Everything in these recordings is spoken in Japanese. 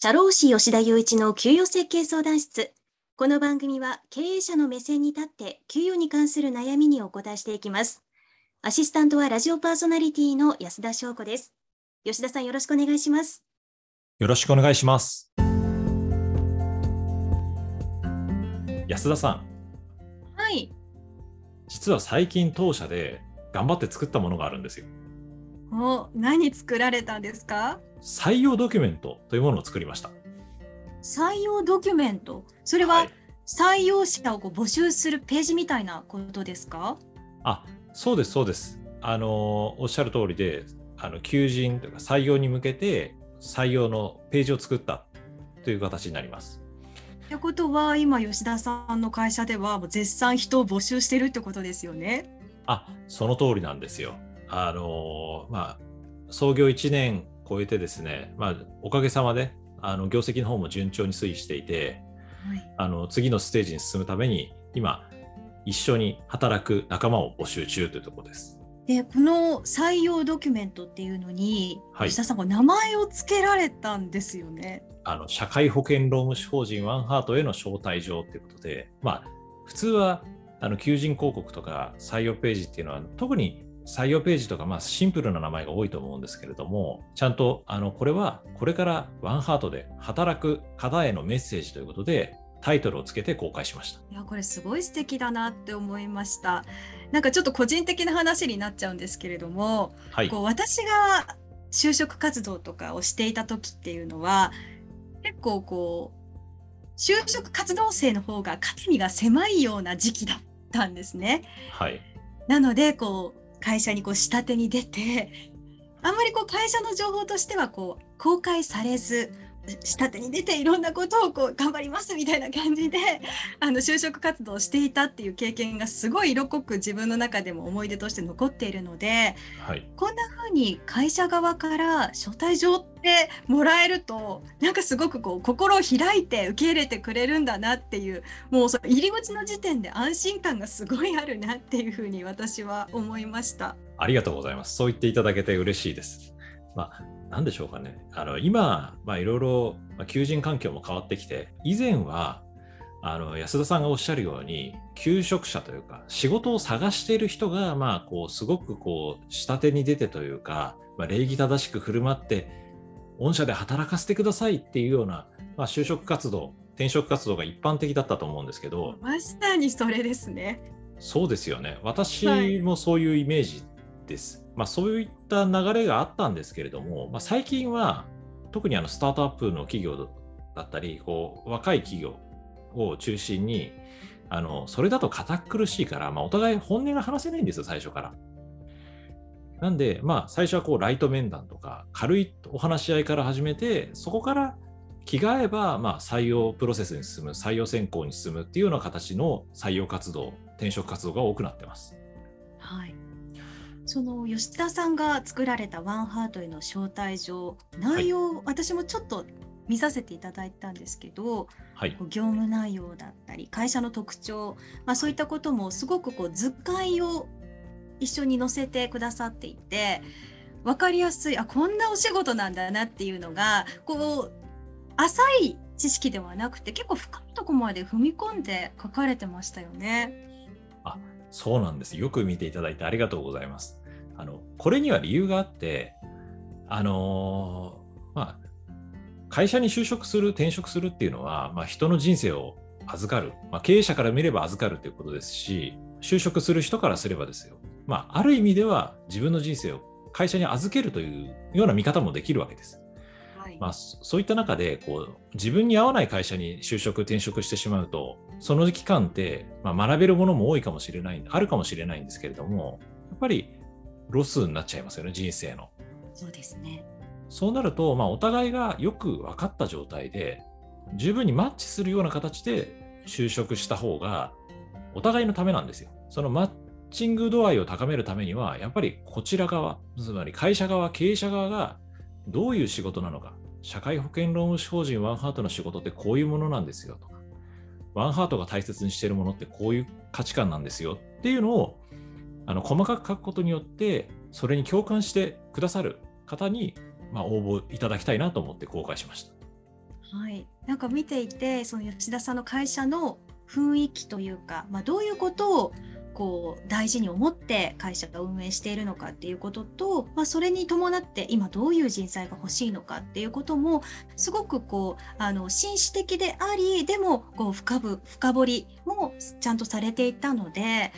社労士吉田雄一の給与設計相談室。この番組は経営者の目線に立って給与に関する悩みにお答えしていきます。アシスタントはラジオパーソナリティの安田翔子です。吉田さんよろしくお願いします。よろしくお願いします。安田さん。はい。実は最近当社で頑張って作ったものがあるんですよ。お、何作られたんですか？採用ドキュメントというものを作りました。採用ドキュメント？それは採用者をこう募集するページみたいなことですか？あそうですそうです。あのおっしゃる通りであの求人というか採用に向けて採用のページを作ったという形になります。ということは今吉田さんの会社では絶賛人を募集してるってことですよね？あその通りなんですよ。あのまあ創業1年超えてですね、まあ、おかげさまであの業績の方も順調に推移していて、はい、あの次のステージに進むために今一緒に働く仲間を募集中というところです。でこの採用ドキュメントっていうのに、はい、吉田さん名前を付けられたんですよね。あの社会保険労務士法人ワンハートへの招待状ということで、まあ、普通はあの求人広告とか採用ページっていうのは特に採用ページとか、まあ、シンプルな名前が多いと思うんですけれども、ちゃんとあのこれはこれからワンハートで働く方へのメッセージということで、タイトルをつけて公開しました。いやこれすごい素敵だなって思いました。なんかちょっと個人的な話になっちゃうんですけれども、はい、こう私が就職活動とかをしていた時っていうのは結構こう就職活動生の方が肩身が狭いような時期だったんですね。はい、なのでこう会社にこう下手に出てあんまりこう会社の情報としてはこう公開されず下手に出ていろんなことをこう頑張りますみたいな感じであの就職活動をしていたっていう経験がすごい色濃く自分の中でも思い出として残っているので、はい、こんな風に会社側から招待状ってもらえるとなんかすごくこう心を開いて受け入れてくれるんだなっていうもうそ入り口の時点で安心感がすごいあるなっていう風に私は思いました。ありがとうございます。そう言っていただけて嬉しいです。まあ何でしょうかね。あの今、まあ、いろいろ、まあ、求人環境も変わってきて、以前はあの安田さんがおっしゃるように、求職者というか、仕事を探している人が、まあ、こうすごくこう下手に出てというか、まあ、礼儀正しく振る舞って、御社で働かせてくださいっていうような、まあ、就職活動、転職活動が一般的だったと思うんですけど、まさにそれですね。そうですよね。私もそういうイメージです。まあ、そういった流れがあったんですけれども、まあ、最近は特にあのスタートアップの企業だったりこう若い企業を中心にあのそれだと堅苦しいから、まあ、お互い本音が話せないんですよ最初から。なんで、まあ、最初はこうライト面談とか軽いお話し合いから始めてそこから気が合えば、まあ、採用プロセスに進む採用選考に進むっていうような形の採用活動転職活動が多くなってます。はいその吉田さんが作られたワンハートへの招待状内容、はい、私もちょっと見させていただいたんですけど、はい、業務内容だったり会社の特徴、まあ、そういったこともすごくこう図解を一緒に載せてくださっていて分かりやすいあこんなお仕事なんだなっていうのがこう浅い知識ではなくて結構深いとこまで踏み込んで書かれてましたよね。あそうなんです。よく見ていただいてありがとうございます。あのこれには理由があって、あのー、まあ、会社に就職する、転職するっていうのは、まあ、人の人生を預かる、まあ、経営者から見れば預かるということですし、就職する人からすればですよ、まあ、ある意味では自分の人生を会社に預けるというような見方もできるわけです。まあ、そういった中でこう自分に合わない会社に就職転職してしまうとその期間って、まあ、学べるものも多いかもしれないあるかもしれないんですけれどもやっぱりロスになっちゃいますよね、人生の。そうですね。そうなると、まあ、お互いがよく分かった状態で、十分にマッチするような形で就職した方が、お互いのためなんですよ。そのマッチング度合いを高めるためには、やっぱりこちら側、つまり会社側、経営者側がどういう仕事なのか、社会保険労務士法人ワンハートの仕事ってこういうものなんですよとか、ワンハートが大切にしているものってこういう価値観なんですよっていうのをあの細かく書くことによって、それに共感してくださる方に、まあ、応募いただきたいなと思って公開しました。はい、なんか見ていてその吉田さんの会社の雰囲気というか、まあ、どういうことをこう大事に思って会社が運営しているのかっていうことと、まあ、それに伴って今どういう人材が欲しいのかっていうこともすごくこうあの紳士的でありでもこう深ぶ深掘りもちゃんとされていたので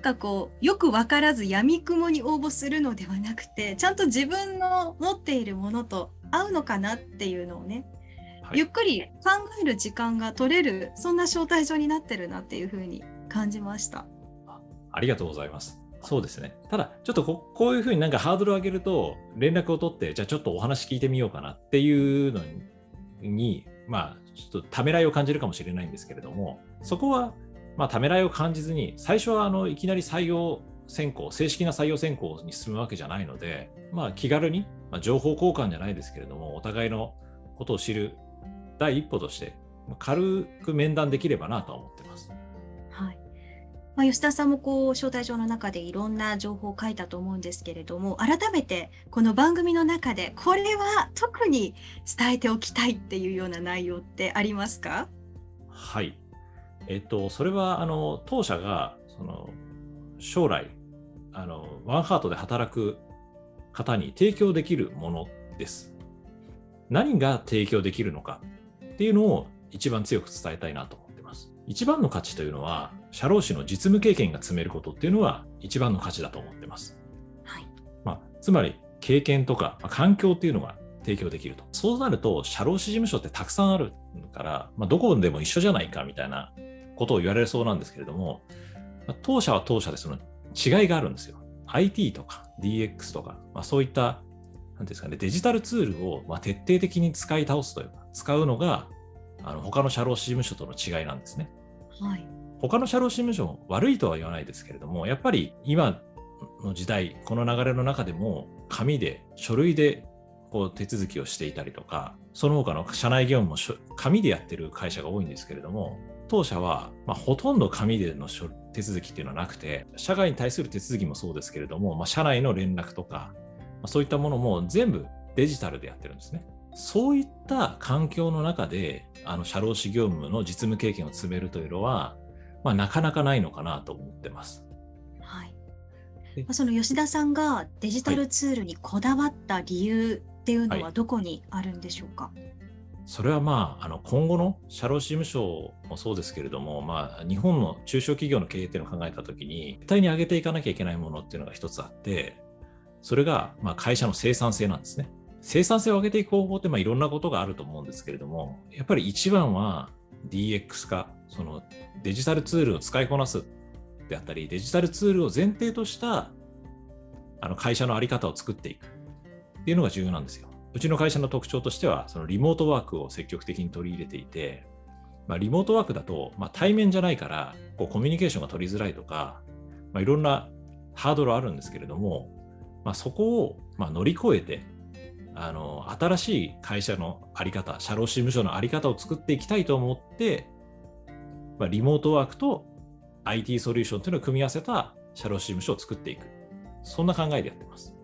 かこうよく分からずやみくもに応募するのではなくてちゃんと自分の持っているものと合うのかなっていうのをねゆっくり考える時間が取れるそんな招待状になってるなっていうふうに感じました。ありがとうございます。そうですね。ただ、ちょっとここういうふうになんかハードルを上げると、連絡を取って、じゃあちょっとお話聞いてみようかなっていうのに、まあ、ちょっとためらいを感じるかもしれないんですけれども、そこは、まあ、ためらいを感じずに、最初はあのいきなり採用選考、正式な採用選考に進むわけじゃないので、まあ、気軽に、まあ、情報交換じゃないですけれども、お互いのことを知る第一歩として、軽く面談できればなと思ってます。まあ、吉田さんもこう招待状の中でいろんな情報を書いたと思うんですけれども改めてこの番組の中でこれは特に伝えておきたいっていうような内容ってありますか？はいえっとそれはあの当社がその将来あのワンハートで働く方に提供できるものです。何が提供できるのかっていうのを一番強く伝えたいなと思ってます。一番の価値というのは社労士の実務経験が積めることっていうのは一番の価値だと思ってます。はいまあ、つまり経験とか、まあ、環境っていうのが提供できると。そうなると社労士事務所ってたくさんあるから、まあ、どこでも一緒じゃないかみたいなことを言われそうなんですけれども、まあ、当社は当社でその違いがあるんですよ。IT とか DX とか、まあ、そういったなんですかね、デジタルツールをま徹底的に使い倒すというか、使うのがあの他の社労士事務所との違いなんですね。はい、他の社労士事務所も悪いとは言わないですけれども、やっぱり今の時代、この流れの中でも、紙で、書類でこう手続きをしていたりとか、その他の社内業務も紙でやってる会社が多いんですけれども、当社は、まあ、ほとんど紙での手続きっていうのはなくて、社外に対する手続きもそうですけれども、まあ、社内の連絡とか、まあ、そういったものも全部デジタルでやってるんですね。そういった環境の中で、あの社労士業務の実務経験を積めるというのは、まあ、なかなかないのかなと思ってます。はい、その吉田さんがデジタルツールにこだわった理由っていうのはどこにあるんでしょうか、はいそれはまあ、あの今後の社労士事務所もそうですけれども、まあ、日本の中小企業の経営っていうのを考えたときに、絶対に上げていかなきゃいけないものっていうのが一つあって、それがまあ会社の生産性なんですね。生産性を上げていく方法ってまあいろんなことがあると思うんですけれども、やっぱり一番は DX 化、そのデジタルツールを使いこなすであったり、デジタルツールを前提としたあの会社の在り方を作っていくっていうのが重要なんですよ。うちの会社の特徴としては、そのリモートワークを積極的に取り入れていて、まあ、リモートワークだと、まあ、対面じゃないからこうコミュニケーションが取りづらいとか、まあ、いろんなハードルあるんですけれども、まあ、そこをま乗り越えてあの新しい会社の在り方社労士事務所の在り方を作っていきたいと思ってまあ、リモートワークと IT ソリューションというのを組み合わせた社労士事務所を作っていく。そんな考えでやってます。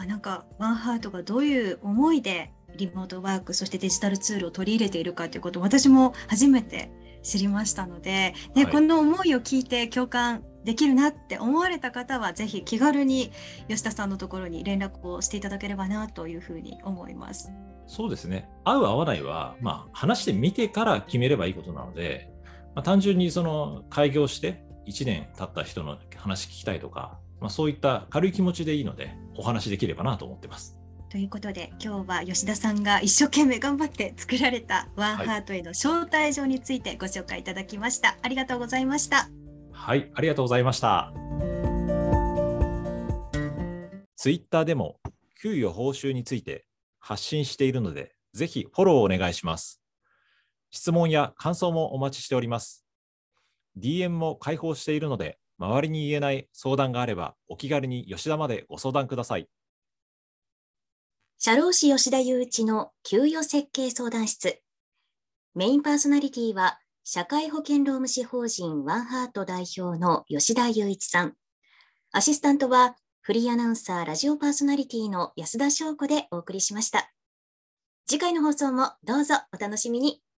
あなんか、ワンハートがどういう思いでリモートワーク、そしてデジタルツールを取り入れているかということを私も初めて知りましたので、ね、はい、この思いを聞いて共感できるなって思われた方は、ぜひ気軽に吉田さんのところに連絡をしていただければなというふうに思います。そうですね。合う合わないは、まあ、話してみてから決めればいいことなので、まあ、単純にその開業して1年経った人の話聞きたいとか、まあ、そういった軽い気持ちでいいのでお話できればなと思ってます。ということで今日は吉田さんが一生懸命頑張って作られたワンハートへの招待状についてご紹介いただきました。はい、ありがとうございました。はい、ありがとうございました。ツイッターでも給与報酬について発信しているので、ぜひフォローお願いします。質問や感想もお待ちしております。DM も開放しているので、周りに言えない相談があれば、お気軽に吉田までご相談ください。社労士吉田雄一の給与設計相談室。メインパーソナリティは、社会保険労務士法人ワンハート代表の吉田雄一さん。アシスタントは、フリーアナウンサー、ラジオパーソナリティの安田翔子でお送りしました。次回の放送もどうぞお楽しみに。